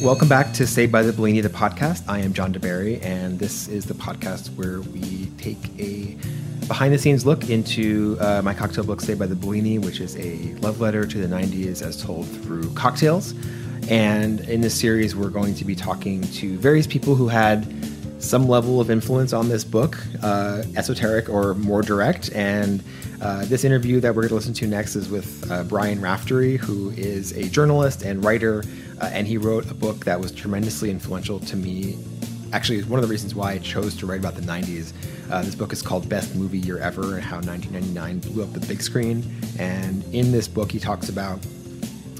Welcome back to Saved by the Bellini, the podcast. I am John deBary, and this is the podcast where we take a behind the scenes look into uh, my cocktail book, Saved by the Bellini, which is a love letter to the 90s as told through cocktails. And in this series, we're going to be talking to various people who had some level of influence on this book, uh, esoteric or more direct. And uh, this interview that we're going to listen to next is with uh, Brian Raftery, who is a journalist and writer uh, and he wrote a book that was tremendously influential to me. Actually, one of the reasons why I chose to write about the 90s. Uh, this book is called Best Movie Year Ever and how 1999 blew up the big screen. And in this book, he talks about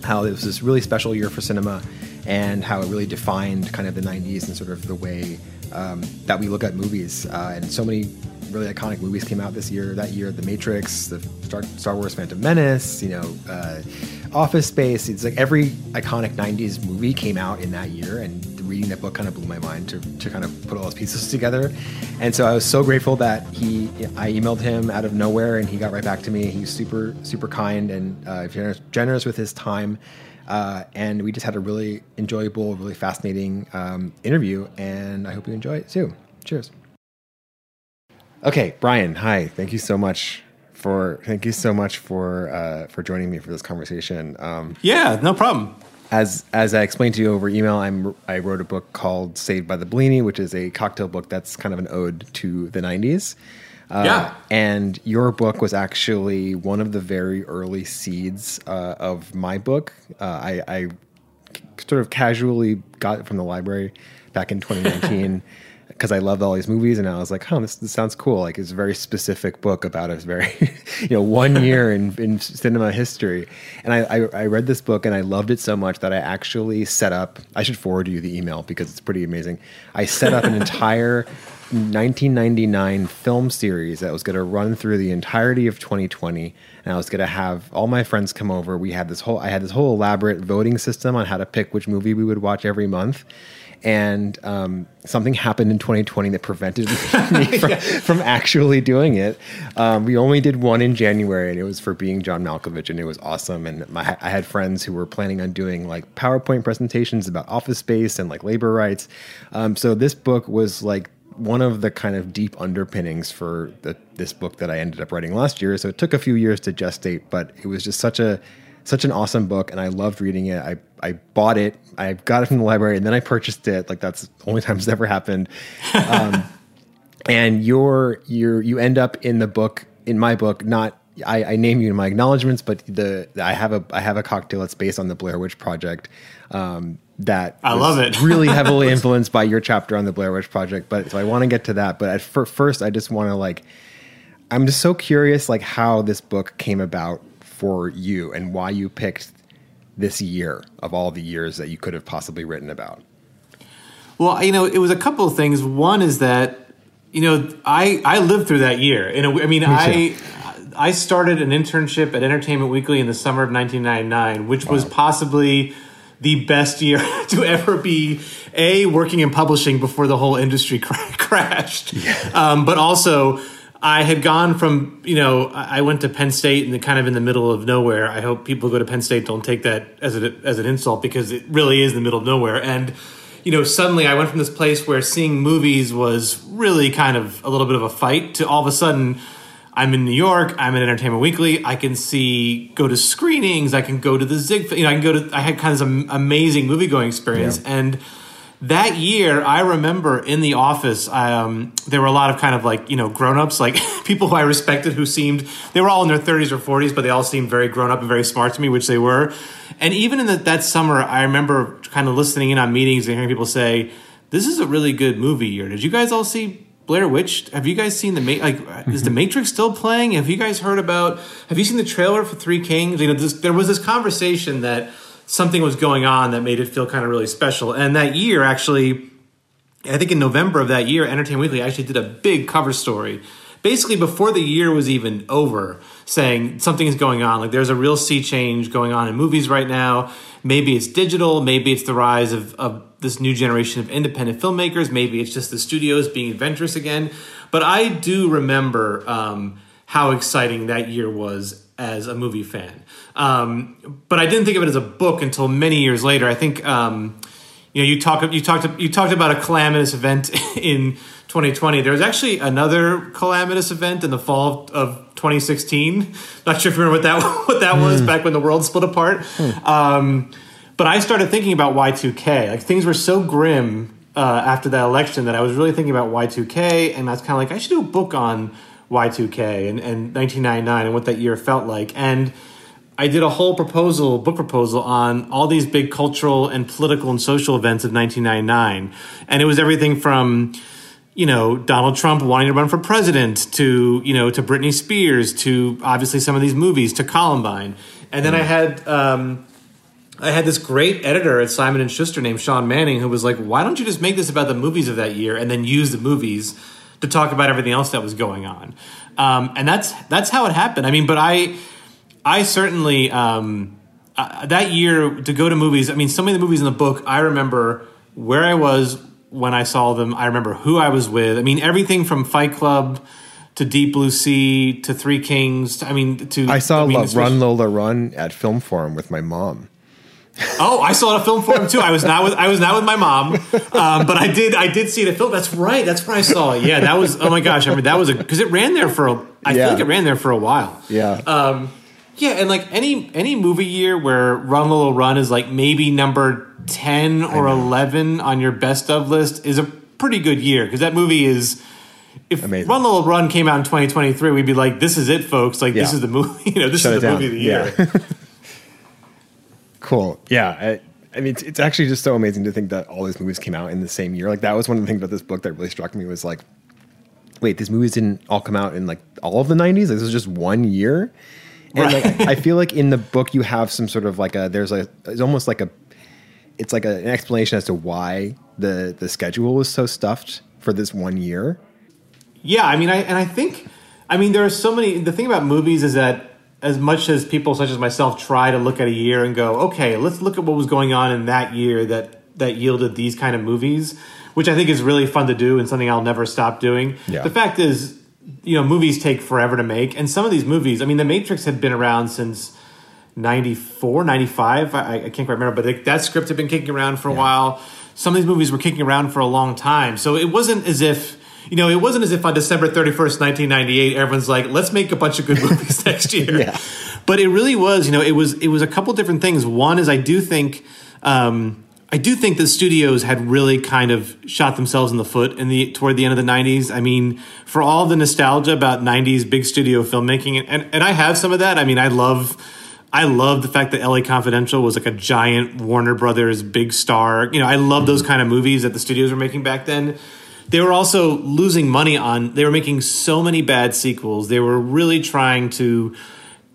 how it was this really special year for cinema and how it really defined kind of the 90s and sort of the way um, that we look at movies. Uh, and so many really iconic movies came out this year. That year, The Matrix, the Star, Star Wars Phantom Menace, you know, uh, Office Space. It's like every iconic 90s movie came out in that year. And reading that book kind of blew my mind to, to kind of put all those pieces together. And so I was so grateful that he, I emailed him out of nowhere and he got right back to me. He's super, super kind and uh, generous, generous with his time. Uh, and we just had a really enjoyable, really fascinating um, interview. And I hope you enjoy it too. Cheers. Okay, Brian. Hi. Thank you so much for thank you so much for uh, for joining me for this conversation. Um, yeah, no problem. As as I explained to you over email, I'm I wrote a book called Saved by the Bellini, which is a cocktail book that's kind of an ode to the '90s. Uh, yeah. And your book was actually one of the very early seeds uh, of my book. Uh, I, I, sort of casually got it from the library back in 2019. because I loved all these movies, and I was like, "Oh, this, this, sounds cool!" Like it's a very specific book about a very, you know, one year in, in cinema history. And I, I, I, read this book and I loved it so much that I actually set up. I should forward you the email because it's pretty amazing. I set up an entire 1999 film series that was going to run through the entirety of 2020 and I was going to have all my friends come over. We had this whole I had this whole elaborate voting system on how to pick which movie we would watch every month and um, something happened in 2020 that prevented me from, yeah. from actually doing it. Um, we only did one in January, and it was for being John Malkovich, and it was awesome. And my, I had friends who were planning on doing like PowerPoint presentations about office space and like labor rights. Um, so this book was like one of the kind of deep underpinnings for the, this book that I ended up writing last year. So it took a few years to gestate, but it was just such a such an awesome book, and I loved reading it. I I bought it, I got it from the library, and then I purchased it. Like that's the only time it's ever happened. Um, and you're you're you end up in the book in my book not I, I, name you in my acknowledgments, but the I have a I have a cocktail that's based on the Blair Witch Project. Um, that I love it. really heavily influenced by your chapter on the Blair Witch Project. But so I want to get to that. But at for, first, I just want to like I'm just so curious like how this book came about for you and why you picked this year of all the years that you could have possibly written about? Well, you know, it was a couple of things. One is that, you know, I I lived through that year. And I mean, Me I I started an internship at Entertainment Weekly in the summer of 1999, which wow. was possibly the best year to ever be a working in publishing before the whole industry cra- crashed. Yeah. Um, but also, I had gone from you know I went to Penn State and the kind of in the middle of nowhere. I hope people who go to Penn State don't take that as a, as an insult because it really is the middle of nowhere. And you know suddenly I went from this place where seeing movies was really kind of a little bit of a fight to all of a sudden I'm in New York. I'm at Entertainment Weekly. I can see, go to screenings. I can go to the Zig. You know, I can go to. I had kind of some amazing movie going experience, yeah. and that year, I remember in the office, um, there were a lot of kind of like you know grown ups, like people who I respected, who seemed they were all in their 30s or 40s, but they all seemed very grown up and very smart to me, which they were. And even in the, that summer, I remember kind of listening in on meetings and hearing people say, "This is a really good movie year." Did you guys all see Blair Witch. Have you guys seen the Ma- like? Mm-hmm. Is the mm-hmm. Matrix still playing? Have you guys heard about? Have you seen the trailer for Three Kings? You know, this, there was this conversation that something was going on that made it feel kind of really special. And that year, actually, I think in November of that year, Entertainment Weekly actually did a big cover story, basically before the year was even over, saying something is going on. Like there's a real sea change going on in movies right now. Maybe it's digital. Maybe it's the rise of, of this new generation of independent filmmakers. Maybe it's just the studios being adventurous again. But I do remember um, how exciting that year was as a movie fan. Um, but I didn't think of it as a book until many years later. I think um, you know you talk you talked you talked about a calamitous event in 2020. There was actually another calamitous event in the fall of 2016. Not sure if you remember what that what that mm. was hmm. back when the world split apart. Mm. Um, but I started thinking about Y2K. Like things were so grim uh, after that election that I was really thinking about Y2K, and I was kind of like, I should do a book on Y2K and, and 1999 and what that year felt like. And I did a whole proposal, book proposal on all these big cultural and political and social events of 1999. And it was everything from, you know, Donald Trump wanting to run for president to, you know, to Britney Spears to obviously some of these movies to Columbine. And then I had, um, I had this great editor at Simon and Schuster named Sean Manning who was like, "Why don't you just make this about the movies of that year and then use the movies to talk about everything else that was going on?" Um, and that's that's how it happened. I mean, but I I certainly um, uh, that year to go to movies. I mean, so many of the movies in the book. I remember where I was when I saw them. I remember who I was with. I mean, everything from Fight Club to Deep Blue Sea to Three Kings. I mean, to I saw I mean, Run Lola Run at Film Forum with my mom. Oh, I saw it a film forum too. I was not with I was not with my mom, um, but I did I did see a film. That's right. That's where I saw it. Yeah, that was. Oh my gosh, I mean that was a because it ran there for a. I yeah. think it ran there for a while. Yeah. Um, yeah, and like any any movie year where Run Lola Run is like maybe number ten or eleven on your best of list is a pretty good year because that movie is. If Amazing. Run Lola Run came out in 2023, we'd be like, "This is it, folks! Like, yeah. this is the movie. You know, this Shut is the movie of the year." Yeah. Cool. Yeah. I, I mean, it's, it's, actually just so amazing to think that all these movies came out in the same year. Like that was one of the things about this book that really struck me was like, wait, these movies didn't all come out in like all of the '90s. Like, this was just one year. And right. like, I feel like in the book you have some sort of like a there's a it's almost like a it's like a, an explanation as to why the the schedule was so stuffed for this one year. Yeah, I mean, I and I think, I mean, there are so many. The thing about movies is that as much as people such as myself try to look at a year and go, okay, let's look at what was going on in that year that that yielded these kind of movies, which I think is really fun to do and something I'll never stop doing. Yeah. The fact is, you know, movies take forever to make, and some of these movies, I mean, The Matrix had been around since 94, 95, I, I can't quite remember, but it, that script had been kicking around for a yeah. while. Some of these movies were kicking around for a long time, so it wasn't as if you know, it wasn't as if on December 31st, 1998, everyone's like, let's make a bunch of good movies next year. yeah. But it really was, you know, it was it was a couple different things. One is I do think um, I do think the studios had really kind of shot themselves in the foot in the toward the end of the 90s. I mean, for all the nostalgia about 90s big studio filmmaking and and I have some of that. I mean, I love I love the fact that LA Confidential was like a giant Warner Brothers big star. You know, I love those kind of movies that the studios were making back then they were also losing money on they were making so many bad sequels. They were really trying to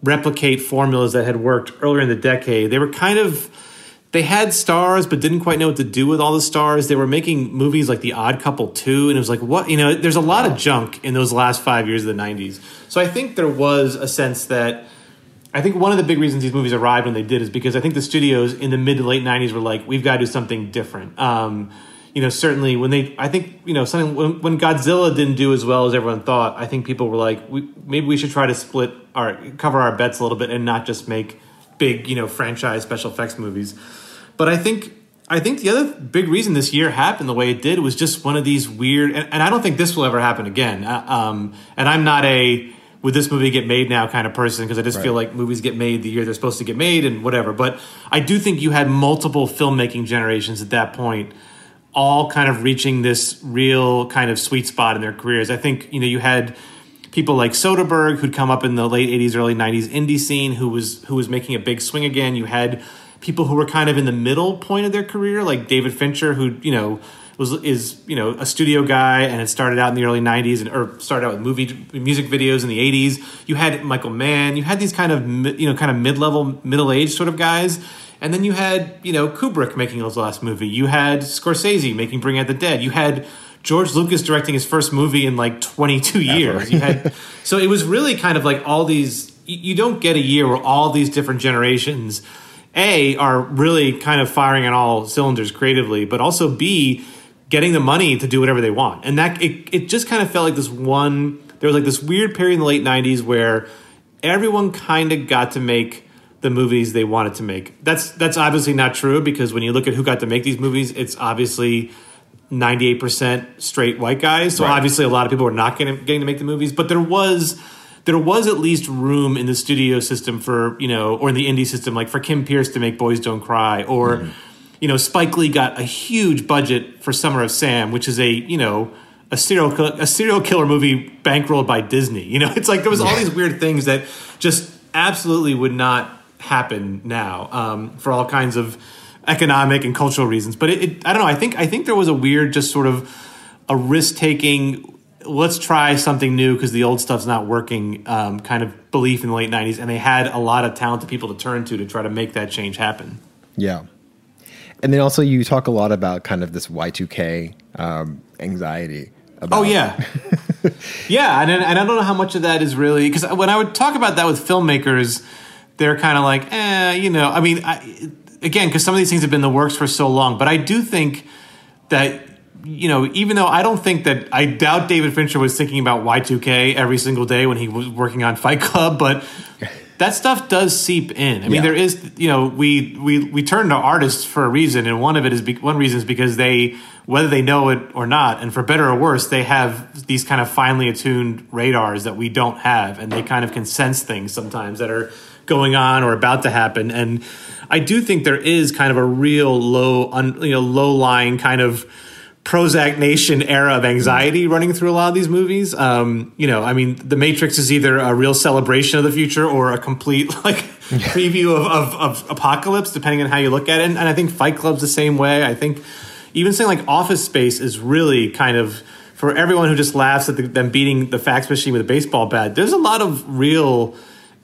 replicate formulas that had worked earlier in the decade. They were kind of they had stars but didn't quite know what to do with all the stars. They were making movies like the odd couple 2 and it was like what you know there's a lot of junk in those last five years of the 90s so i think there was a sense that I think one of the big reasons these movies arrived when they did is because I think the studios in the mid to late '90s were like, we've got to do something different. Um, you know, certainly when they, I think, you know, something when, when, Godzilla didn't do as well as everyone thought, I think people were like, we, maybe we should try to split our cover our bets a little bit and not just make big, you know, franchise special effects movies. But I think I think the other big reason this year happened the way it did was just one of these weird, and, and I don't think this will ever happen again. Uh, um, and I'm not a would this movie get made now kind of person because I just right. feel like movies get made the year they're supposed to get made and whatever. But I do think you had multiple filmmaking generations at that point, all kind of reaching this real kind of sweet spot in their careers. I think you know you had people like Soderbergh who'd come up in the late '80s, early '90s indie scene who was who was making a big swing again. You had people who were kind of in the middle point of their career, like David Fincher, who you know was is you know a studio guy and had started out in the early '90s and or started out with movie music videos in the '80s. You had Michael Mann. You had these kind of you know kind of mid level, middle aged sort of guys. And then you had, you know, Kubrick making his last movie. You had Scorsese making Bring Out the Dead. You had George Lucas directing his first movie in like 22 years. You had, so it was really kind of like all these. You don't get a year where all these different generations a are really kind of firing on all cylinders creatively, but also b getting the money to do whatever they want. And that it, it just kind of felt like this one. There was like this weird period in the late '90s where everyone kind of got to make the movies they wanted to make. That's that's obviously not true because when you look at who got to make these movies, it's obviously 98% straight white guys. So right. obviously a lot of people were not getting, getting to make the movies, but there was there was at least room in the studio system for you know, or in the indie system, like for Kim Peirce to make Boys Don't Cry, or mm-hmm. you know, Spike Lee got a huge budget for Summer of Sam, which is a you know a serial a serial killer movie bankrolled by Disney. You know, it's like there was all these weird things that just absolutely would not happen now um, for all kinds of economic and cultural reasons. But it, it, I don't know. I think I think there was a weird, just sort of a risk taking let's try something new because the old stuff's not working um, kind of belief in the late 90s and they had a lot of talented people to turn to to try to make that change happen yeah and then also you talk a lot about kind of this y2k um, anxiety about. oh yeah yeah and, and i don't know how much of that is really because when i would talk about that with filmmakers they're kind of like eh you know i mean I, again because some of these things have been in the works for so long but i do think that you know, even though I don't think that I doubt David Fincher was thinking about Y2K every single day when he was working on Fight Club, but that stuff does seep in. I mean, yeah. there is, you know, we we we turn to artists for a reason, and one of it is be, one reason is because they, whether they know it or not, and for better or worse, they have these kind of finely attuned radars that we don't have, and they kind of can sense things sometimes that are going on or about to happen. And I do think there is kind of a real low, un, you know, low lying kind of Prozac Nation era of anxiety running through a lot of these movies. Um, you know, I mean, The Matrix is either a real celebration of the future or a complete like preview of, of, of, apocalypse, depending on how you look at it. And, and I think Fight Club's the same way. I think even saying like Office Space is really kind of for everyone who just laughs at the, them beating the fax machine with a baseball bat. There's a lot of real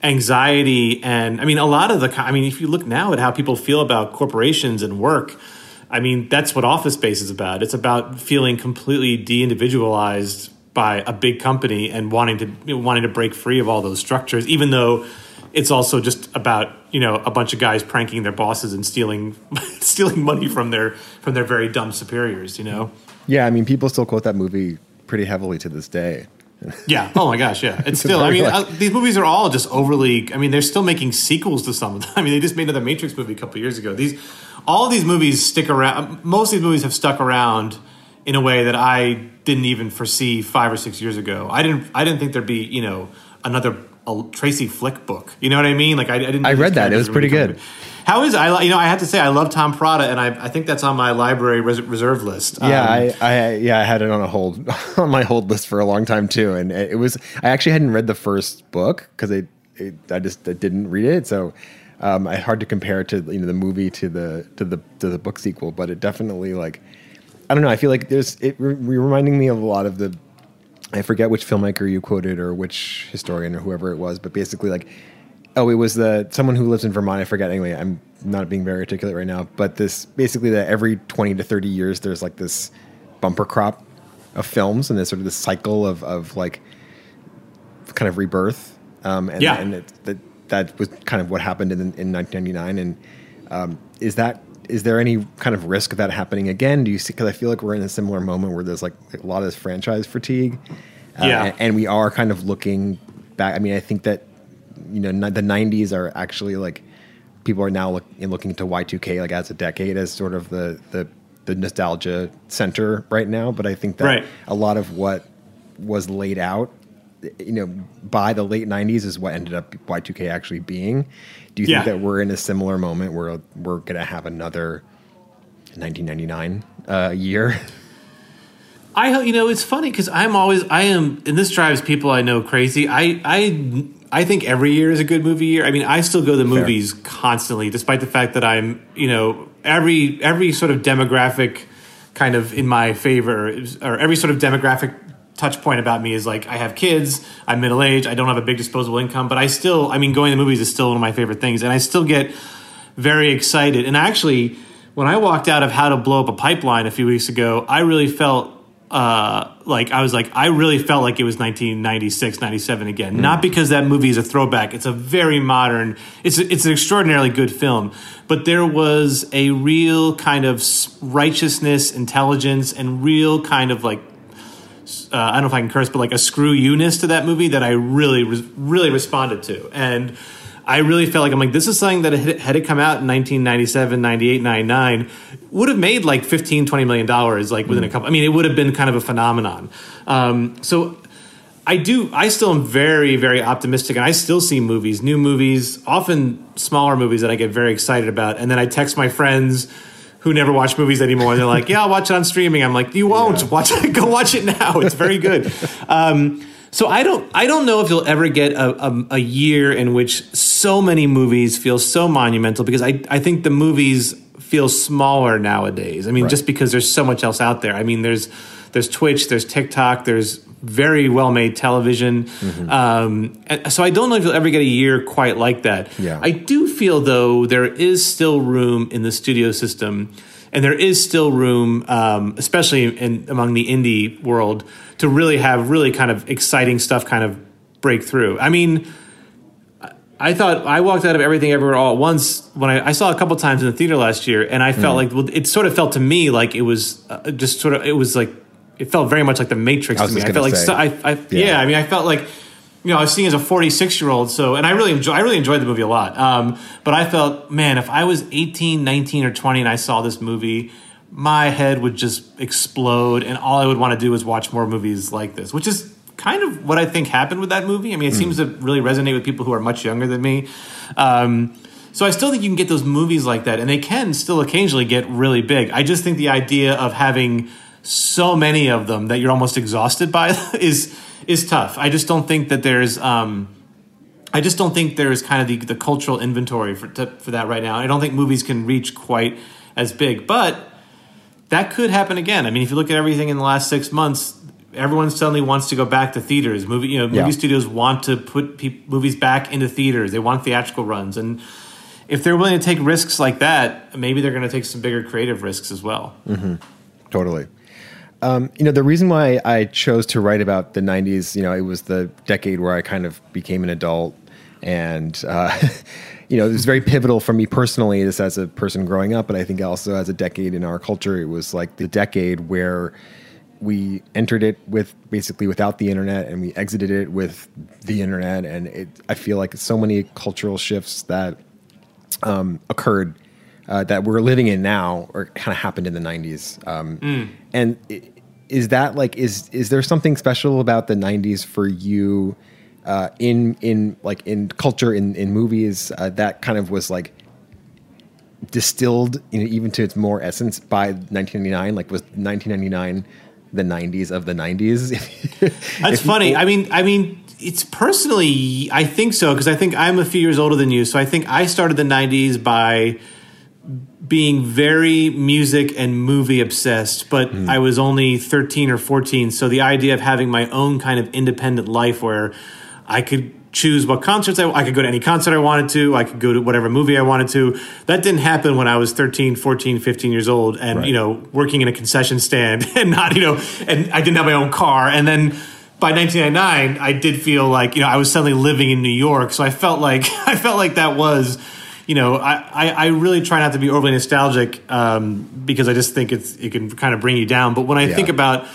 anxiety, and I mean, a lot of the. I mean, if you look now at how people feel about corporations and work I mean, that's what Office Space is about. It's about feeling completely de-individualized by a big company and wanting to wanting to break free of all those structures, even though it's also just about you know a bunch of guys pranking their bosses and stealing stealing money from their from their very dumb superiors. You know. Yeah, I mean, people still quote that movie pretty heavily to this day. Yeah. Oh my gosh. Yeah. It's still. I mean, uh, these movies are all just overly. I mean, they're still making sequels to some of them. I mean, they just made another Matrix movie a couple years ago. These all these movies stick around. Most of these movies have stuck around in a way that I didn't even foresee five or six years ago. I didn't. I didn't think there'd be you know another Tracy Flick book. You know what I mean? Like I, I didn't. I read that. It was pretty good. How is I? You know, I have to say I love Tom Perrotta, and I, I think that's on my library res- reserve list. Yeah, um, I, I, yeah, I had it on a hold on my hold list for a long time too, and it was. I actually hadn't read the first book because it, it, I just I didn't read it, so um, I hard to compare it to you know the movie to the to the to the book sequel, but it definitely like I don't know. I feel like there's it re- reminding me of a lot of the I forget which filmmaker you quoted or which historian or whoever it was, but basically like oh it was the someone who lives in Vermont. I forget anyway. I'm not being very articulate right now, but this basically that every 20 to 30 years there's like this bumper crop of films and there's sort of this cycle of of like kind of rebirth. Um, and, yeah. and it, that was kind of what happened in, in 1999. And um, is that is there any kind of risk of that happening again? Do you see? Because I feel like we're in a similar moment where there's like a lot of this franchise fatigue. Uh, Yeah. and, and we are kind of looking back. I mean, I think that you know the 90s are actually like people are now look, looking to Y2K like as a decade as sort of the the the nostalgia center right now. But I think that Right. a lot of what was laid out, you know, by the late '90s is what ended up Y2K actually being. Do you Yeah. think that we're in a similar moment where we're going to have another 1999 uh, year? I you know it's funny because I'm always I am and this drives people I know crazy. I I I think every year is a good movie year. I mean I still go to the movies constantly, despite the fact that I'm you know every every sort of demographic kind of in my favor or every sort of demographic touch point about me is like I have kids, I'm middle aged, I don't have a big disposable income, but I still I mean going to the movies is still one of my favorite things, and I still get very excited. And actually, when I walked out of How to Blow Up a Pipeline a few weeks ago, I really felt uh, like I was like I really felt like it was 1996, 97 again. Not because that movie is a throwback; it's a very modern. It's a, it's an extraordinarily good film, but there was a real kind of righteousness, intelligence, and real kind of like uh, I don't know if I can curse, but like a screw you-ness to that movie that I really, re- really responded to. And I really felt like I'm like, this is something that had, had it come out in 1997, 98, 99, would have made like 15, 20 million dollars like within a couple. I mean, it would have been kind of a phenomenon. Um, so I do. I still am very, very optimistic, and I still see movies, new movies, often smaller movies that I get very excited about. And then I text my friends who never watch movies anymore, and they're like, "Yeah, I'll watch it on streaming." I'm like, "You won't watch it. Go watch it now. It's very good." um, so I don't. I don't know if you'll ever get a, a, a year in which so many movies feel so monumental because I, I think the movies feel smaller nowadays. I mean, just because there's so much else out there. I mean, there's there's Twitch, there's TikTok, there's very well made television. Mm-hmm. Um, and so I don't know if you'll ever get a year quite like that. Yeah. I do feel though there is still room in the studio system, and there is still room, um, especially in among the indie world, to really have really kind of exciting stuff kind of break through. I mean. I thought I walked out of everything everywhere all at once when I, I saw a couple times in the theater last year, and I felt like well, it sort of felt to me like it was uh, just sort of it was like it felt very much like the Matrix I to me. I felt like so, I, I yeah. Yeah. I mean I felt like you know I was seeing as a 46 year old so and I really enjoy I really enjoyed the movie a lot. Um, but I felt man if I was 18, 19 or 20 and I saw this movie my head would just explode and all I would want to do is watch more movies like this, which is kind of what I think happened with that movie. I mean, it seems to really resonate with people who are much younger than me. Um, so I still think you can get those movies like that, and they can still occasionally get really big. I just think the idea of having so many of them that you're almost exhausted by is is tough. I just don't think that there's. Um, I just don't think there's kind of the, the cultural inventory for to, for that right now. I don't think movies can reach quite as big, but that could happen again. I mean, if you look at everything in the last six months, everyone suddenly wants to go back to theaters. Movie, you know, Yeah. movie studios want to put pe- movies back into theaters. They want theatrical runs, and if they're willing to take risks like that, maybe they're going to take some bigger creative risks as well. Totally. Um, you know, the reason why I chose to write about the 90s, you know, it was the decade where I kind of became an adult. And, uh, you know, it was very pivotal for me personally, just as a person growing up, but I think also as a decade in our culture, it was like the decade where we entered it with basically without the internet and we exited it with the internet. And it, I feel like so many cultural shifts that um, occurred uh, that we're living in now or kind of happened in the 90s um, and i- is that like is is there something special about the 90s for you uh, in in like in culture in in movies uh, that kind of was like distilled you know even to its more essence by 1999 like was 1999 the 90s of the 90s That's funny. I mean, I mean, it's personally, I think so because I think I'm a few years older than you. So I think I started the '90s by being very music and movie obsessed, but mm. I was only 13 or 14. So the idea of having my own kind of independent life where I could choose what concerts I, I could go to any concert I wanted to, I could go to whatever movie I wanted to. That didn't happen when I was 13, 14, 15 years old and, Right. you know, working in a concession stand and not, you know, and I didn't have my own car. And then by by 1999, I did feel like you know I was suddenly living in New York, so I felt like I felt like that was, you know, I, I, I really try not to be overly nostalgic um, because I just think it's it can kind of bring you down. But when I Yeah. think about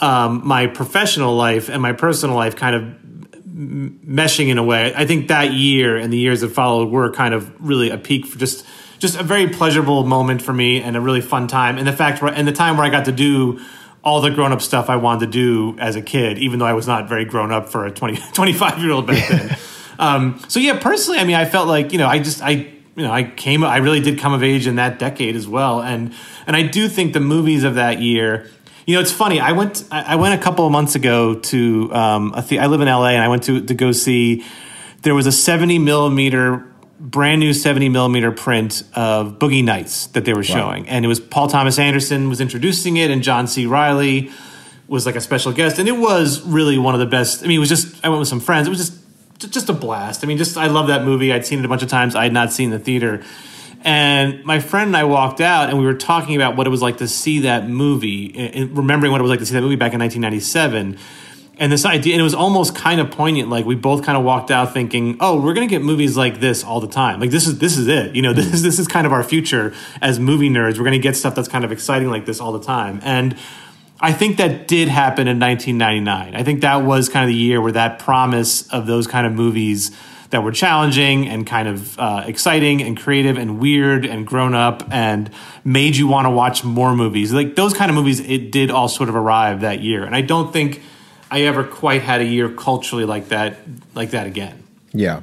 um, my professional life and my personal life, kind of m- meshing in a way, I think that year and the years that followed were kind of really a peak for just just a very pleasurable moment for me and a really fun time. And the fact where and the time where I got to do all the grown up stuff I wanted to do as a kid, even though I was not very grown up for a 20, 25 year old back then. um, so yeah, personally, I mean, I felt like, you know, I just, I, you know, I came, I really did come of age in that decade as well. And, and I do think the movies of that year, you know, it's funny. I went, I went a couple of months ago to, um, a the- I live in LA and I went to, to go see, there was a 70 millimeter brand new 70 millimeter print of Boogie Nights that they were showing. And it was Paul Thomas Anderson was introducing it and John C. Reilly was like a special guest. And it was really one of the best. I mean, it was just, I went with some friends. It was just, just a blast. I mean, just, I love that movie. I'd seen it a bunch of times. I had not seen the theater. And my friend and I walked out and we were talking about what it was like to see that movie, and- remembering what it was like to see that movie back in 1997 and this idea and it was almost kind of poignant like we both kind of walked out thinking oh we're going to get movies like this all the time. Like this is this is it you know this is this is kind of our future as movie nerds. We're going to get stuff that's kind of exciting like this all the time. And i think that did happen in 1999 i think that was kind of the year where that promise of those kind of movies that were challenging and kind of uh, exciting and creative and weird and grown up and made you want to watch more movies like those kind of movies it did all sort of arrive that year and i don't think I ever quite had a year culturally like that, like that again. Yeah.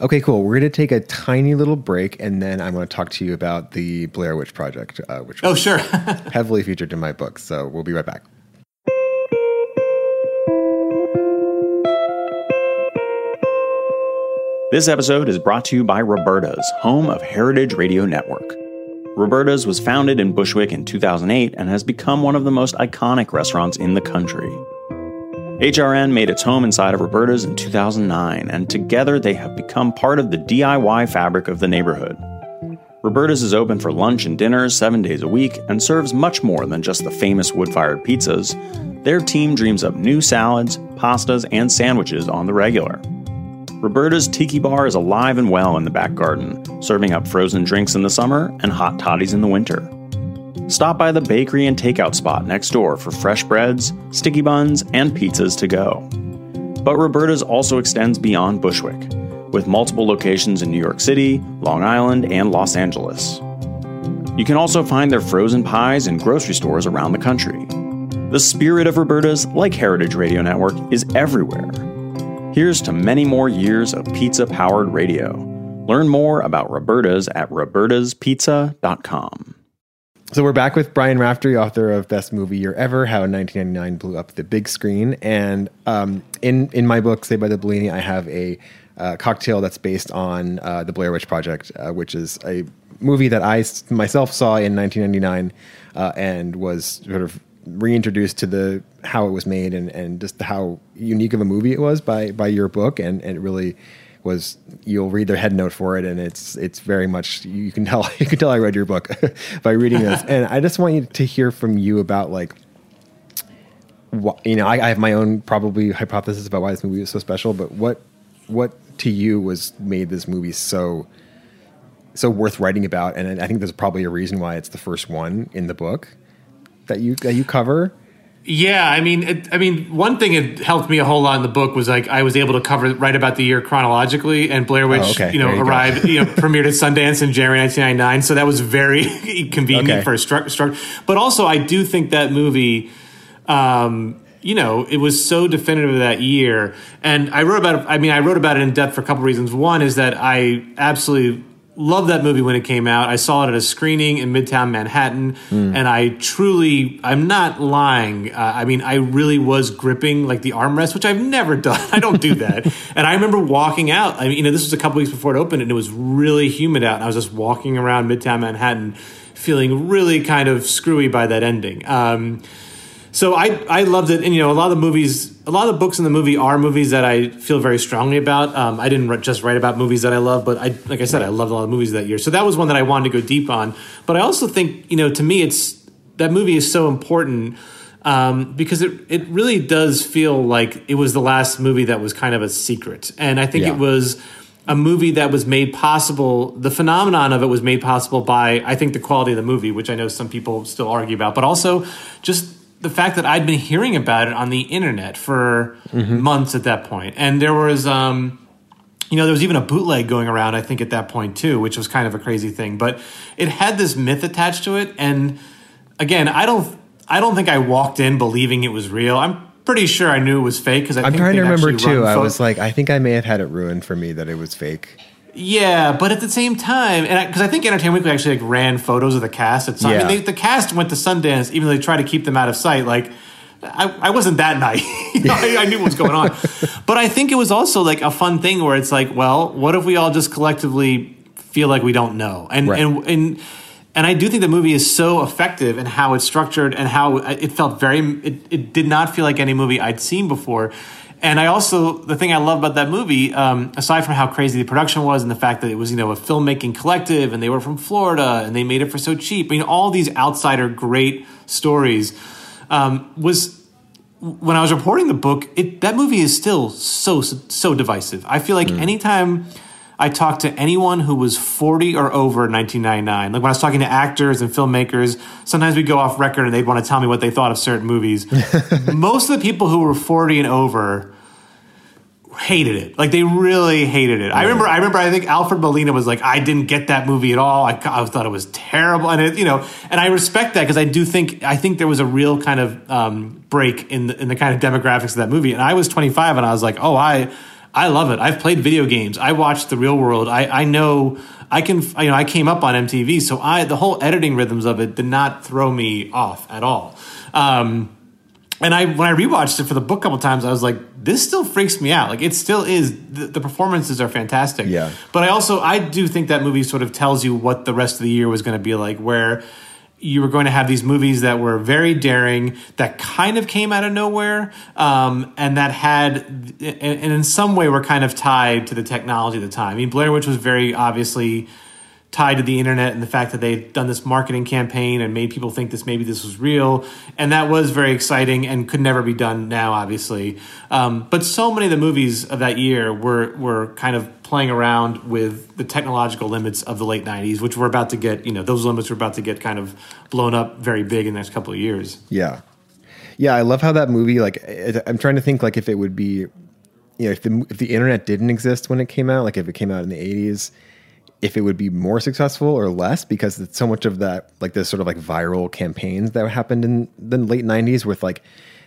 Okay, cool. We're going to take a tiny little break, and then I'm going to talk to you about the Blair Witch Project, uh, which Oh, was sure. heavily featured in my book. So we'll be right back. This episode is brought to you by Roberta's, home of Heritage Radio Network. Roberta's was founded in Bushwick in 2008 and has become one of the most iconic restaurants in the country. HRN made its home inside of Roberta's in 2009, and together they have become part of the DIY fabric of the neighborhood. Roberta's is open for lunch and dinners seven days a week and serves much more than just the famous wood fired pizzas. Their team dreams up new salads, pastas, and sandwiches on the regular. Roberta's Tiki Bar is alive and well in the back garden, serving up frozen drinks in the summer and hot toddies in the winter. Stop by the bakery and takeout spot next door for fresh breads, sticky buns, and pizzas to go. But Roberta's also extends beyond Bushwick, with multiple locations in New York City, Long Island, and Los Angeles. You can also find their frozen pies in grocery stores around the country. The spirit of Roberta's, like Heritage Radio Network, is everywhere. Here's to many more years of pizza powered radio. Learn more about Roberta's at robertaspizza.com. So we're back with Brian Raftery, author of Best Movie Year Ever: How 1999 Blew Up the Big Screen. And um, in in my book, Saved by the Bellini, I have a uh, cocktail that's based on uh, the Blair Witch Project, uh, which is a movie that I myself saw in 1999 uh, and was sort of reintroduced to the how it was made and, and just how unique of a movie it was by by your book, and, and it really was you'll read their head note for it. And it's it's very much you can tell you can tell I read your book by reading this. And I just want you to hear from you about like what you know I, I have my own probably hypothesis about why this movie was so special but what what to you was made this movie so so worth writing about? And I think there's probably a reason why it's the first one in the book that you that you cover Yeah, I mean, it, I mean, one thing that helped me a whole lot in the book was like I was able to cover right about the year chronologically, and Blair Witch, Oh, okay. you know, you arrived, you know, premiered at Sundance in January 1999, so that was very convenient Okay. for a structure. Stru- but also, I do think that movie. Um, you know, it was so definitive of that year, and I wrote about. it I mean, I wrote about it in depth for a couple reasons. One is that I absolutely loved that movie when it came out. I saw it at a screening in Midtown Manhattan, and I truly, I'm not lying. Uh, I mean, I really was gripping like the armrest, which I've never done. I don't do that. and I remember walking out. I mean, you know, this was a couple weeks before it opened, and it was really humid out. And I was just walking around Midtown Manhattan, feeling really kind of screwy by that ending. Um, so I I loved it, and you know a lot of the movies, a lot of the books in the movie are movies that I feel very strongly about. Um, I didn't write- just write about movies that I love, but I like I said, I loved a lot of movies that year. So that was one that I wanted to go deep on. But I also think you know to me it's that movie is so important um, because it it really does feel like it was the last movie that was kind of a secret, and I think Yeah. it was a movie that was made possible. The phenomenon of it was made possible by I think the quality of the movie, which I know some people still argue about, but also just the fact that I'd been hearing about it on the internet for months at that point, and there was. Um, you know, there was even a bootleg going around, I think, at that point too, which was kind of a crazy thing. But it had this myth attached to it, and again, I don't, I don't think I walked in believing it was real. I'm pretty sure I knew it was fake because I I'm think trying to remember too. I was like, I think I may have had it ruined for me that it was fake. Yeah, but at the same time, and because I, think Entertainment Weekly actually like ran photos of the cast. At some, I Yeah. mean, they, the cast went to Sundance, even though they tried to keep them out of sight. Like, I, I wasn't that night. You know, I, I knew what was going on, but I think it was also like a fun thing where it's like, well, what if we all just collectively feel like we don't know? And Right. and and and I do think the movie is so effective in how it's structured and how it felt very. It, it did not feel like any movie I'd seen before. And I also the thing I love about that movie, um, aside from how crazy the production was and the fact that it was you know a filmmaking collective and they were from Florida and they made it for so cheap. I mean, all these outsider great stories um, was when I was reporting the book. It that movie is still so so divisive. I feel like anytime. I talked to anyone who was 40 or over in 1999. Like when I was talking to actors and filmmakers, sometimes we'd go off record and they'd want to tell me what they thought of certain movies. Most of the people who were 40 and over hated it. Like they really hated it. I remember. I remember. I think Alfred Molina was like, "I didn't get that movie at all. I, I thought it was terrible." And it, you know, and I respect that because I do think I think there was a real kind of um, break in the, in the kind of demographics of that movie. And I was 25, and I was like, "Oh, I I love it. I've played video games. I watched The Real World. I I know." I can, you know, I came up on MTV, so I the whole editing rhythms of it did not throw me off at all. Um, and I when I rewatched it for the book a couple times, I was like, this still freaks me out. Like it still is. The, the performances are fantastic. Yeah. But I also I do think that movie sort of tells you what the rest of the year was going to be like, where you were going to have these movies that were very daring, that kind of came out of nowhere, um, and that had, and in some way were kind of tied to the technology at the time. I mean, Blair Witch was very obviously tied to the internet and the fact that they'd done this marketing campaign and made people think this maybe this was real and that was very exciting and could never be done now obviously um, but so many of the movies of that year were were kind of playing around with the technological limits of the late 90s which were about to get you know those limits were about to get kind of blown up very big in the next couple of years Yeah, yeah. I love how that movie. Like, I'm trying to think like if it would be, you know, if the if the internet didn't exist when it came out, like if it came out in the 80s, if it would be more successful or less because it's so much of that like this sort of like viral campaigns that happened in the late 90s with like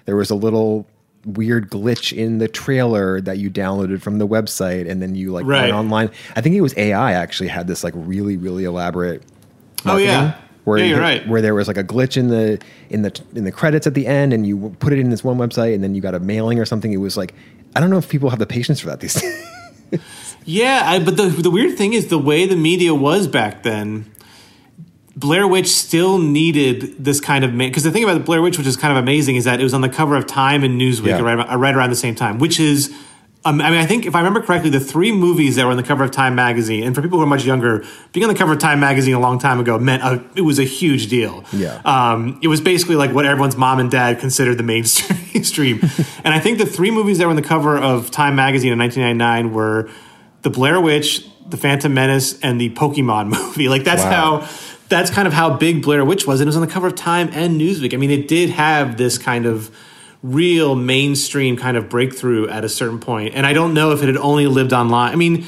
there was a little weird glitch in the trailer that you downloaded from the website and then you like Right. went online i think it was ai actually had this like really really elaborate Oh, yeah. where Yeah, you you're right. where there was like a glitch in the in the in the credits at the end and you put it in this one website and then you got a mailing or something it was like i don't know if people have the patience for that these days Yeah, I, but the the weird thing is the way the media was back then. Blair Witch still needed this kind of because the thing about Blair Witch, which is kind of amazing, is that it was on the cover of Time and Newsweek Yeah. right, right around the same time. Which is, um, I mean, I think if I remember correctly, the three movies that were on the cover of Time magazine, and for people who are much younger, being on the cover of Time magazine a long time ago meant a, it was a huge deal. Yeah. um, it was basically like what everyone's mom and dad considered the mainstream. and I think the three movies that were on the cover of Time magazine in 1999 were The Blair Witch, The Phantom Menace, and the Pokemon movie. Like that's Wow. how that's kind of how big Blair Witch was, and it was on the cover of Time and Newsweek. I mean, it did have this kind of real mainstream kind of breakthrough at a certain point, and I don't know if it had only lived online. I mean.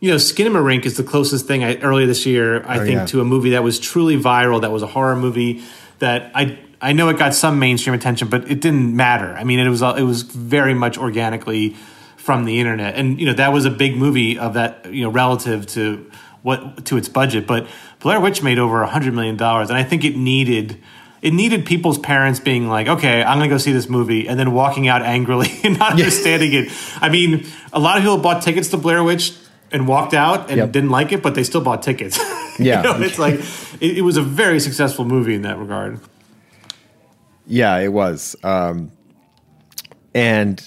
You know, Skinamarink is the closest thing I, earlier this year, I Oh, think, yeah. to a movie that was truly viral, that was a horror movie that I I know it got some mainstream attention, but it didn't matter. I mean, it was it was very much organically from the internet, and you know that was a big movie of that you know relative to what to its budget. But Blair Witch made over a hundred million dollars, and I think it needed. It needed people's parents being like, "Okay, I'm going to go see this movie," and then walking out angrily and not understanding it. I mean, a lot of people bought tickets to Blair Witch and walked out and Yep. didn't like it, but they still bought tickets. Yeah. you know, it's like it, it was a very successful movie in that regard. Yeah, it was. Um, and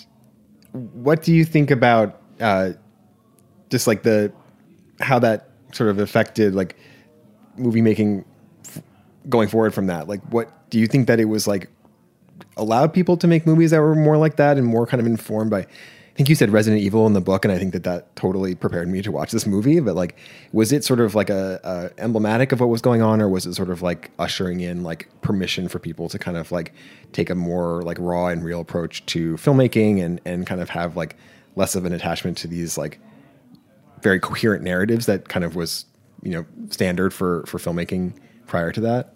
what do you think about uh, just like the how that sort of affected like movie making going forward from that? Like, what do you think that it was like allowed people to make movies that were more like that and more kind of informed by I think you said Resident Evil in the book, and I think that that totally prepared me to watch this movie. But like, was it sort of like a, a, emblematic of what was going on, or was it sort of like ushering in like permission for people to kind of like take a more like raw and real approach to filmmaking and and kind of have like less of an attachment to these like very coherent narratives that kind of was you know standard for for filmmaking prior to that?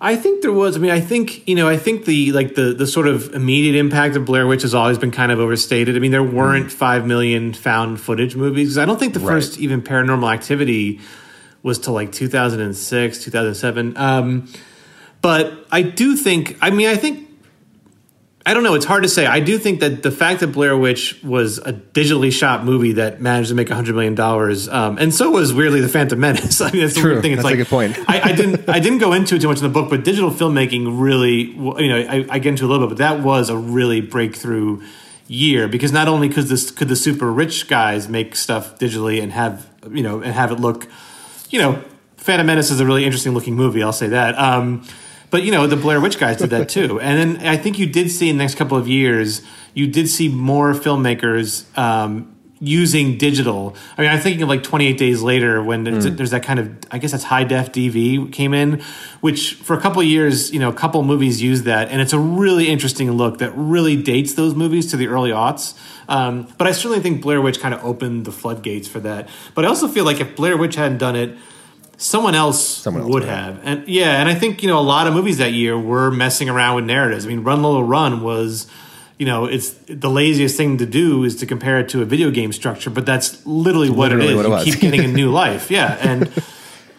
I think there was. I mean, I think you know, I think the like the the sort of immediate impact of Blair Witch has always been kind of overstated. I mean, there weren't mm. five million found footage movies. I don't think the right. first even Paranormal Activity was to like 2006, 2007. Um, but I do think. I mean, I think I don't know. It's hard to say. I do think that the fact that Blair Witch was a digitally shot movie that managed to make hundred million dollars, um, and so was weirdly the Phantom Menace. I mean, that's True. the thing. It's that's like a good point. I, I, didn't. I didn't go into it too much in the book, but digital filmmaking really, you know, I, I get into a little bit, but that was a really breakthrough year because not only could this could the super rich guys make stuff digitally and have you know and have it look, you know, Phantom Menace is a really interesting looking movie. I'll say that. Um, but you know, the Blair Witch guys did that too. and then I think you did see in the next couple of years, you did see more filmmakers um, using digital. I mean, I'm thinking of like 28 Days Later when there's, mm. there's, that kind of, I guess that's high def DV came in, which for a couple of years, you know, a couple movies used that, and it's a really interesting look that really dates those movies to the early aughts. Um, but I certainly think Blair Witch kind of opened the floodgates for that. But I also feel like if Blair Witch hadn't done it, someone else, someone else would have. And yeah, and I think, you know, a lot of movies that year were messing around with narratives. I mean, Run Lola Run was, you know, it's the laziest thing to do is to compare it to a video game structure, but that's literally what literally it is. What it you keep getting a new life. Yeah. And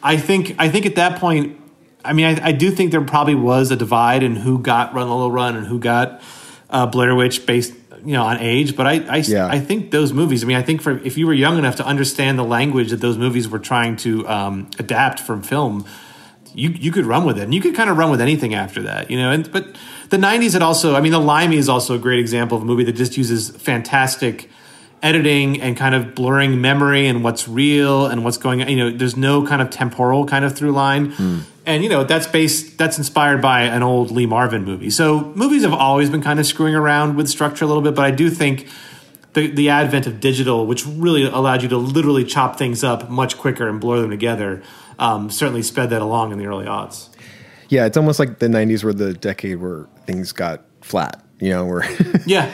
I think I think at that point I mean, I, I, do think there probably was a divide in who got Run Lola Run and who got uh, Blair Witch based you know on age but i I, yeah. I think those movies i mean i think for if you were young enough to understand the language that those movies were trying to um, adapt from film you you could run with it and you could kind of run with anything after that you know and but the 90s had also i mean the limey is also a great example of a movie that just uses fantastic editing and kind of blurring memory and what's real and what's going on you know there's no kind of temporal kind of through line mm and you know that's based that's inspired by an old Lee Marvin movie. So movies have always been kind of screwing around with structure a little bit, but I do think the the advent of digital, which really allowed you to literally chop things up much quicker and blur them together, um, certainly sped that along in the early odds. Yeah, it's almost like the '90s were the decade where things got flat. You know, where yeah,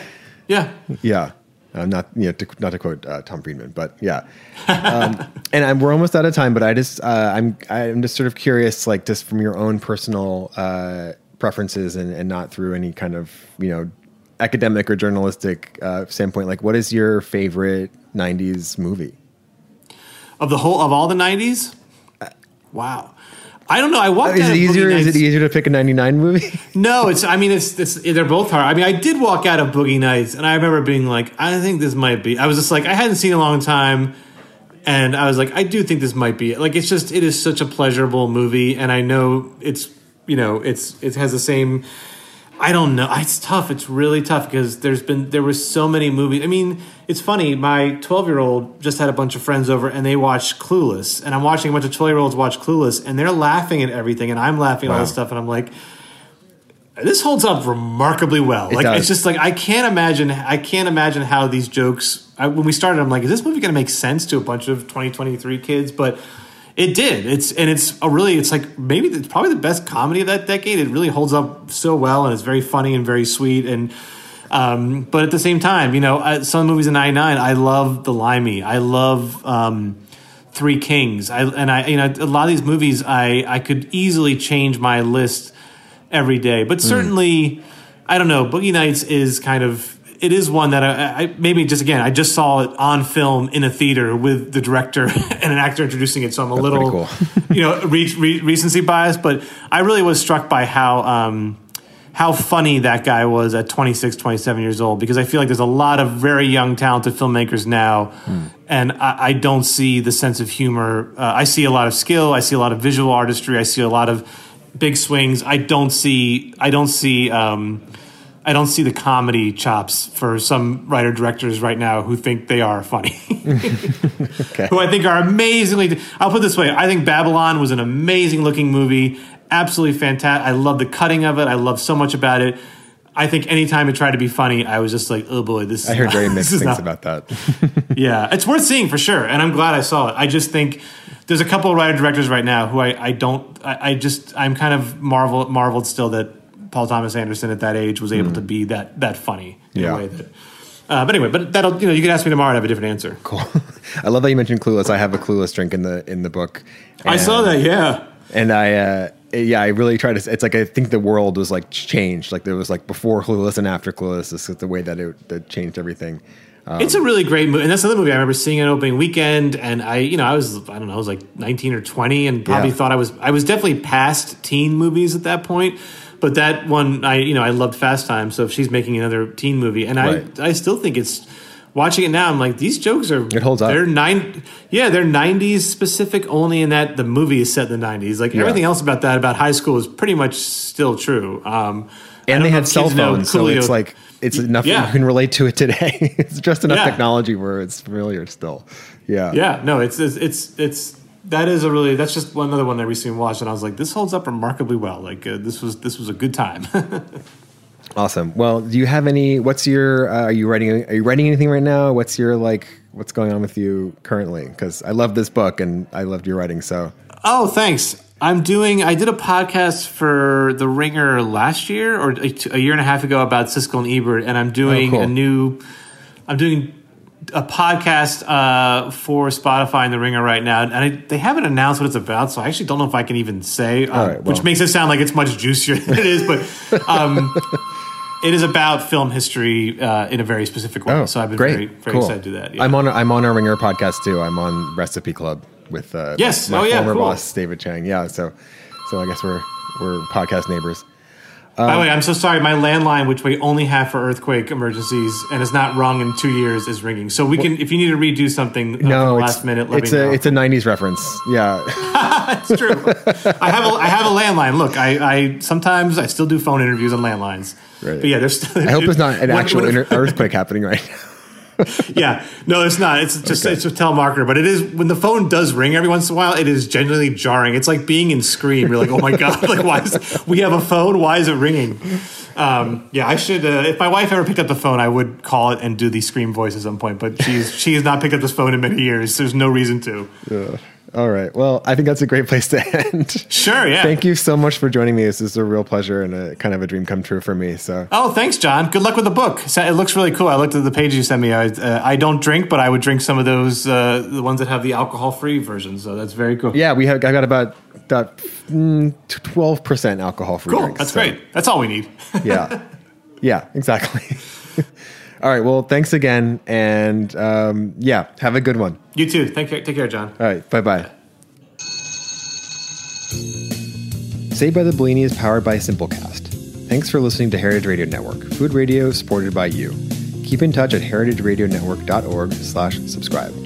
yeah, yeah. Uh, not you know to, not to quote uh, Tom Friedman, but yeah. Um, and I'm, we're almost out of time, but I just uh, I'm I'm just sort of curious, like just from your own personal uh, preferences and, and not through any kind of you know academic or journalistic uh, standpoint. Like, what is your favorite '90s movie? Of the whole of all the '90s? Uh, wow. I don't know. I walked. Out. Is it easier? Is it easier to pick a '99 movie? no, it's. I mean, it's, it's. They're both hard. I mean, I did walk out of Boogie Nights, and I remember being like, I think this might be. I was just like, I hadn't seen a long time, and I was like, I do think this might be. Like, it's just, it is such a pleasurable movie, and I know it's, you know, it's it has the same I don't know. It's tough. It's really tough because there's been there was so many movies. I mean, it's funny. My 12 year old just had a bunch of friends over and they watched Clueless, and I'm watching a bunch of 12 year olds watch Clueless, and they're laughing at everything, and I'm laughing wow. at all this stuff, and I'm like, this holds up remarkably well. It like does. it's just like I can't imagine. I can't imagine how these jokes. I, when we started, I'm like, is this movie going to make sense to a bunch of 2023 kids? But it did. It's and it's a really. It's like maybe it's probably the best comedy of that decade. It really holds up so well, and it's very funny and very sweet. And um, but at the same time, you know, some movies in '99, I love The Limey. I love um, Three Kings. I and I, you know, a lot of these movies, I I could easily change my list every day. But hmm. certainly, mm. I don't know. Boogie Nights is kind of it is one that I, I, maybe just again I just saw it on film in a theater with the director and an actor introducing it, so I'm a That's little cool. you know re- re- recency bias, but I really was struck by how. Um, how funny that guy was at 26, 27 years old, because I feel like there's a lot of very young, talented filmmakers now, mm. and I, I, don't see the sense of humor. Uh, I see a lot of skill, I see a lot of visual artistry, I see a lot of big swings. I don't see, I don't see um, I don't see the comedy chops for some writer directors right now who think they are funny. okay. Who I think are amazingly. I'll put this way: I think Babylon was an amazing looking movie, absolutely fantastic. I love the cutting of it. I love so much about it. I think anytime it tried to be funny, I was just like, oh boy, this. I is heard not- very mixed things not- about that. yeah, it's worth seeing for sure, and I'm glad I saw it. I just think there's a couple of writer directors right now who I, I don't I, I just I'm kind of marvel marveled still that Paul Thomas Anderson at that age was able to be that that funny in Hmm. Yeah. a way that. Uh, but anyway, but that'll you know you can ask me tomorrow and I have a different answer. cool. I love that you mentioned Clueless. I have a Clueless drink in the in the book. I saw that, yeah. and I, uh, yeah, I really try to. It's like I think the world was like changed. Like there was like before Clueless and after Clueless. This is the way that it that changed everything. it's a really great movie, and that's another movie I remember seeing on opening weekend. And I, you know, I was I don't know, I was like nineteen or twenty, and probably Yeah. thought I was I was definitely past teen movies at that point. But that one, I you know, I loved Fast Time. So if she's making another teen movie, and Right. I I still think it's watching it now. I'm like these jokes are It holds up. They're nine, yeah, they're '90s specific only in that the movie is set in the '90s. Like everything else about that about high school is pretty much still true. Um, And they had cell phones, so it's like it's enough Yeah. you can relate to it today. it's just enough Yeah. technology where it's familiar still. Yeah. Yeah, no, it's it's it's, it's that is a really that's just one another one that I recently watched, and I was like, this holds up remarkably well. Like uh, this was this was a good time. Awesome. Well, do you have any? What's your? Uh, are you writing? Are you writing anything right now? What's your like? What's going on with you currently? Because I love this book and I loved your writing. So oh, thanks. I'm doing. I did a podcast for The Ringer last year or a, a year and a half ago about Siskel and Ebert, and I'm doing cool. a new. I'm doing a podcast uh, for Spotify and The Ringer right now, and I, they haven't announced what it's about, so I actually don't know if I can even say, um, right, well. which makes it sound like it's much juicier than it is, but. Um, It is about film history uh, in a very specific way. oh, so I've been great, very, very cool. excited to do that. yeah. I'm on. I'm on our Ringer podcast too. I'm on Recipe Club with uh, Yes. my Oh, yeah, former cool. boss David Chang. Yeah. So so I guess we're we're podcast neighbors. By the way, I'm so sorry. My landline, which we only have for earthquake emergencies and is not rung in two years, is ringing. So we can, if you need to redo something uh, No, the last minute, let it's me a know. it's a '90s reference. Yeah. It's true. I have a I have a landline. Look, I, I sometimes I still do phone interviews on landlines. Right. But yeah, there's. Still, I hope there's not an when- actual when- inter- earthquake happening right now. Yeah, no, it's not. It's just it's a telemarketer, but it is when the phone does ring every once in a while. It is genuinely jarring. It's like being in Scream. You're like, oh my god, like why is we have a phone? Why is it ringing? Um, yeah, I should. Uh, if my wife ever picked up the phone, I would call it and do the Scream voice at some point. But she's she has not picked up this phone in many years. There's no reason to. All right. Well, I think that's a great place to end. Sure, yeah. Thank you so much for joining me. This is a real pleasure and a kind of a dream come true for me. So Oh, thanks, John. Good luck with the book. It looks really cool. I looked at the page you sent me. I, uh, I don't drink, but I would drink some of those, uh, the ones that have the alcohol-free versions. So that's very cool. yeah, we have. I got about about twelve percent alcohol free. Cool. That's great. That's all we need. Yeah. Yeah. Exactly. All right. Well, thanks again, and um, yeah, have a good one. You too. Take care, take care, John. All right. Bye bye. Saved by the Bellini is powered by Simplecast. Thanks for listening to Heritage Radio Network, food radio supported by you. Keep in touch at heritageradionetwork.org slash subscribe.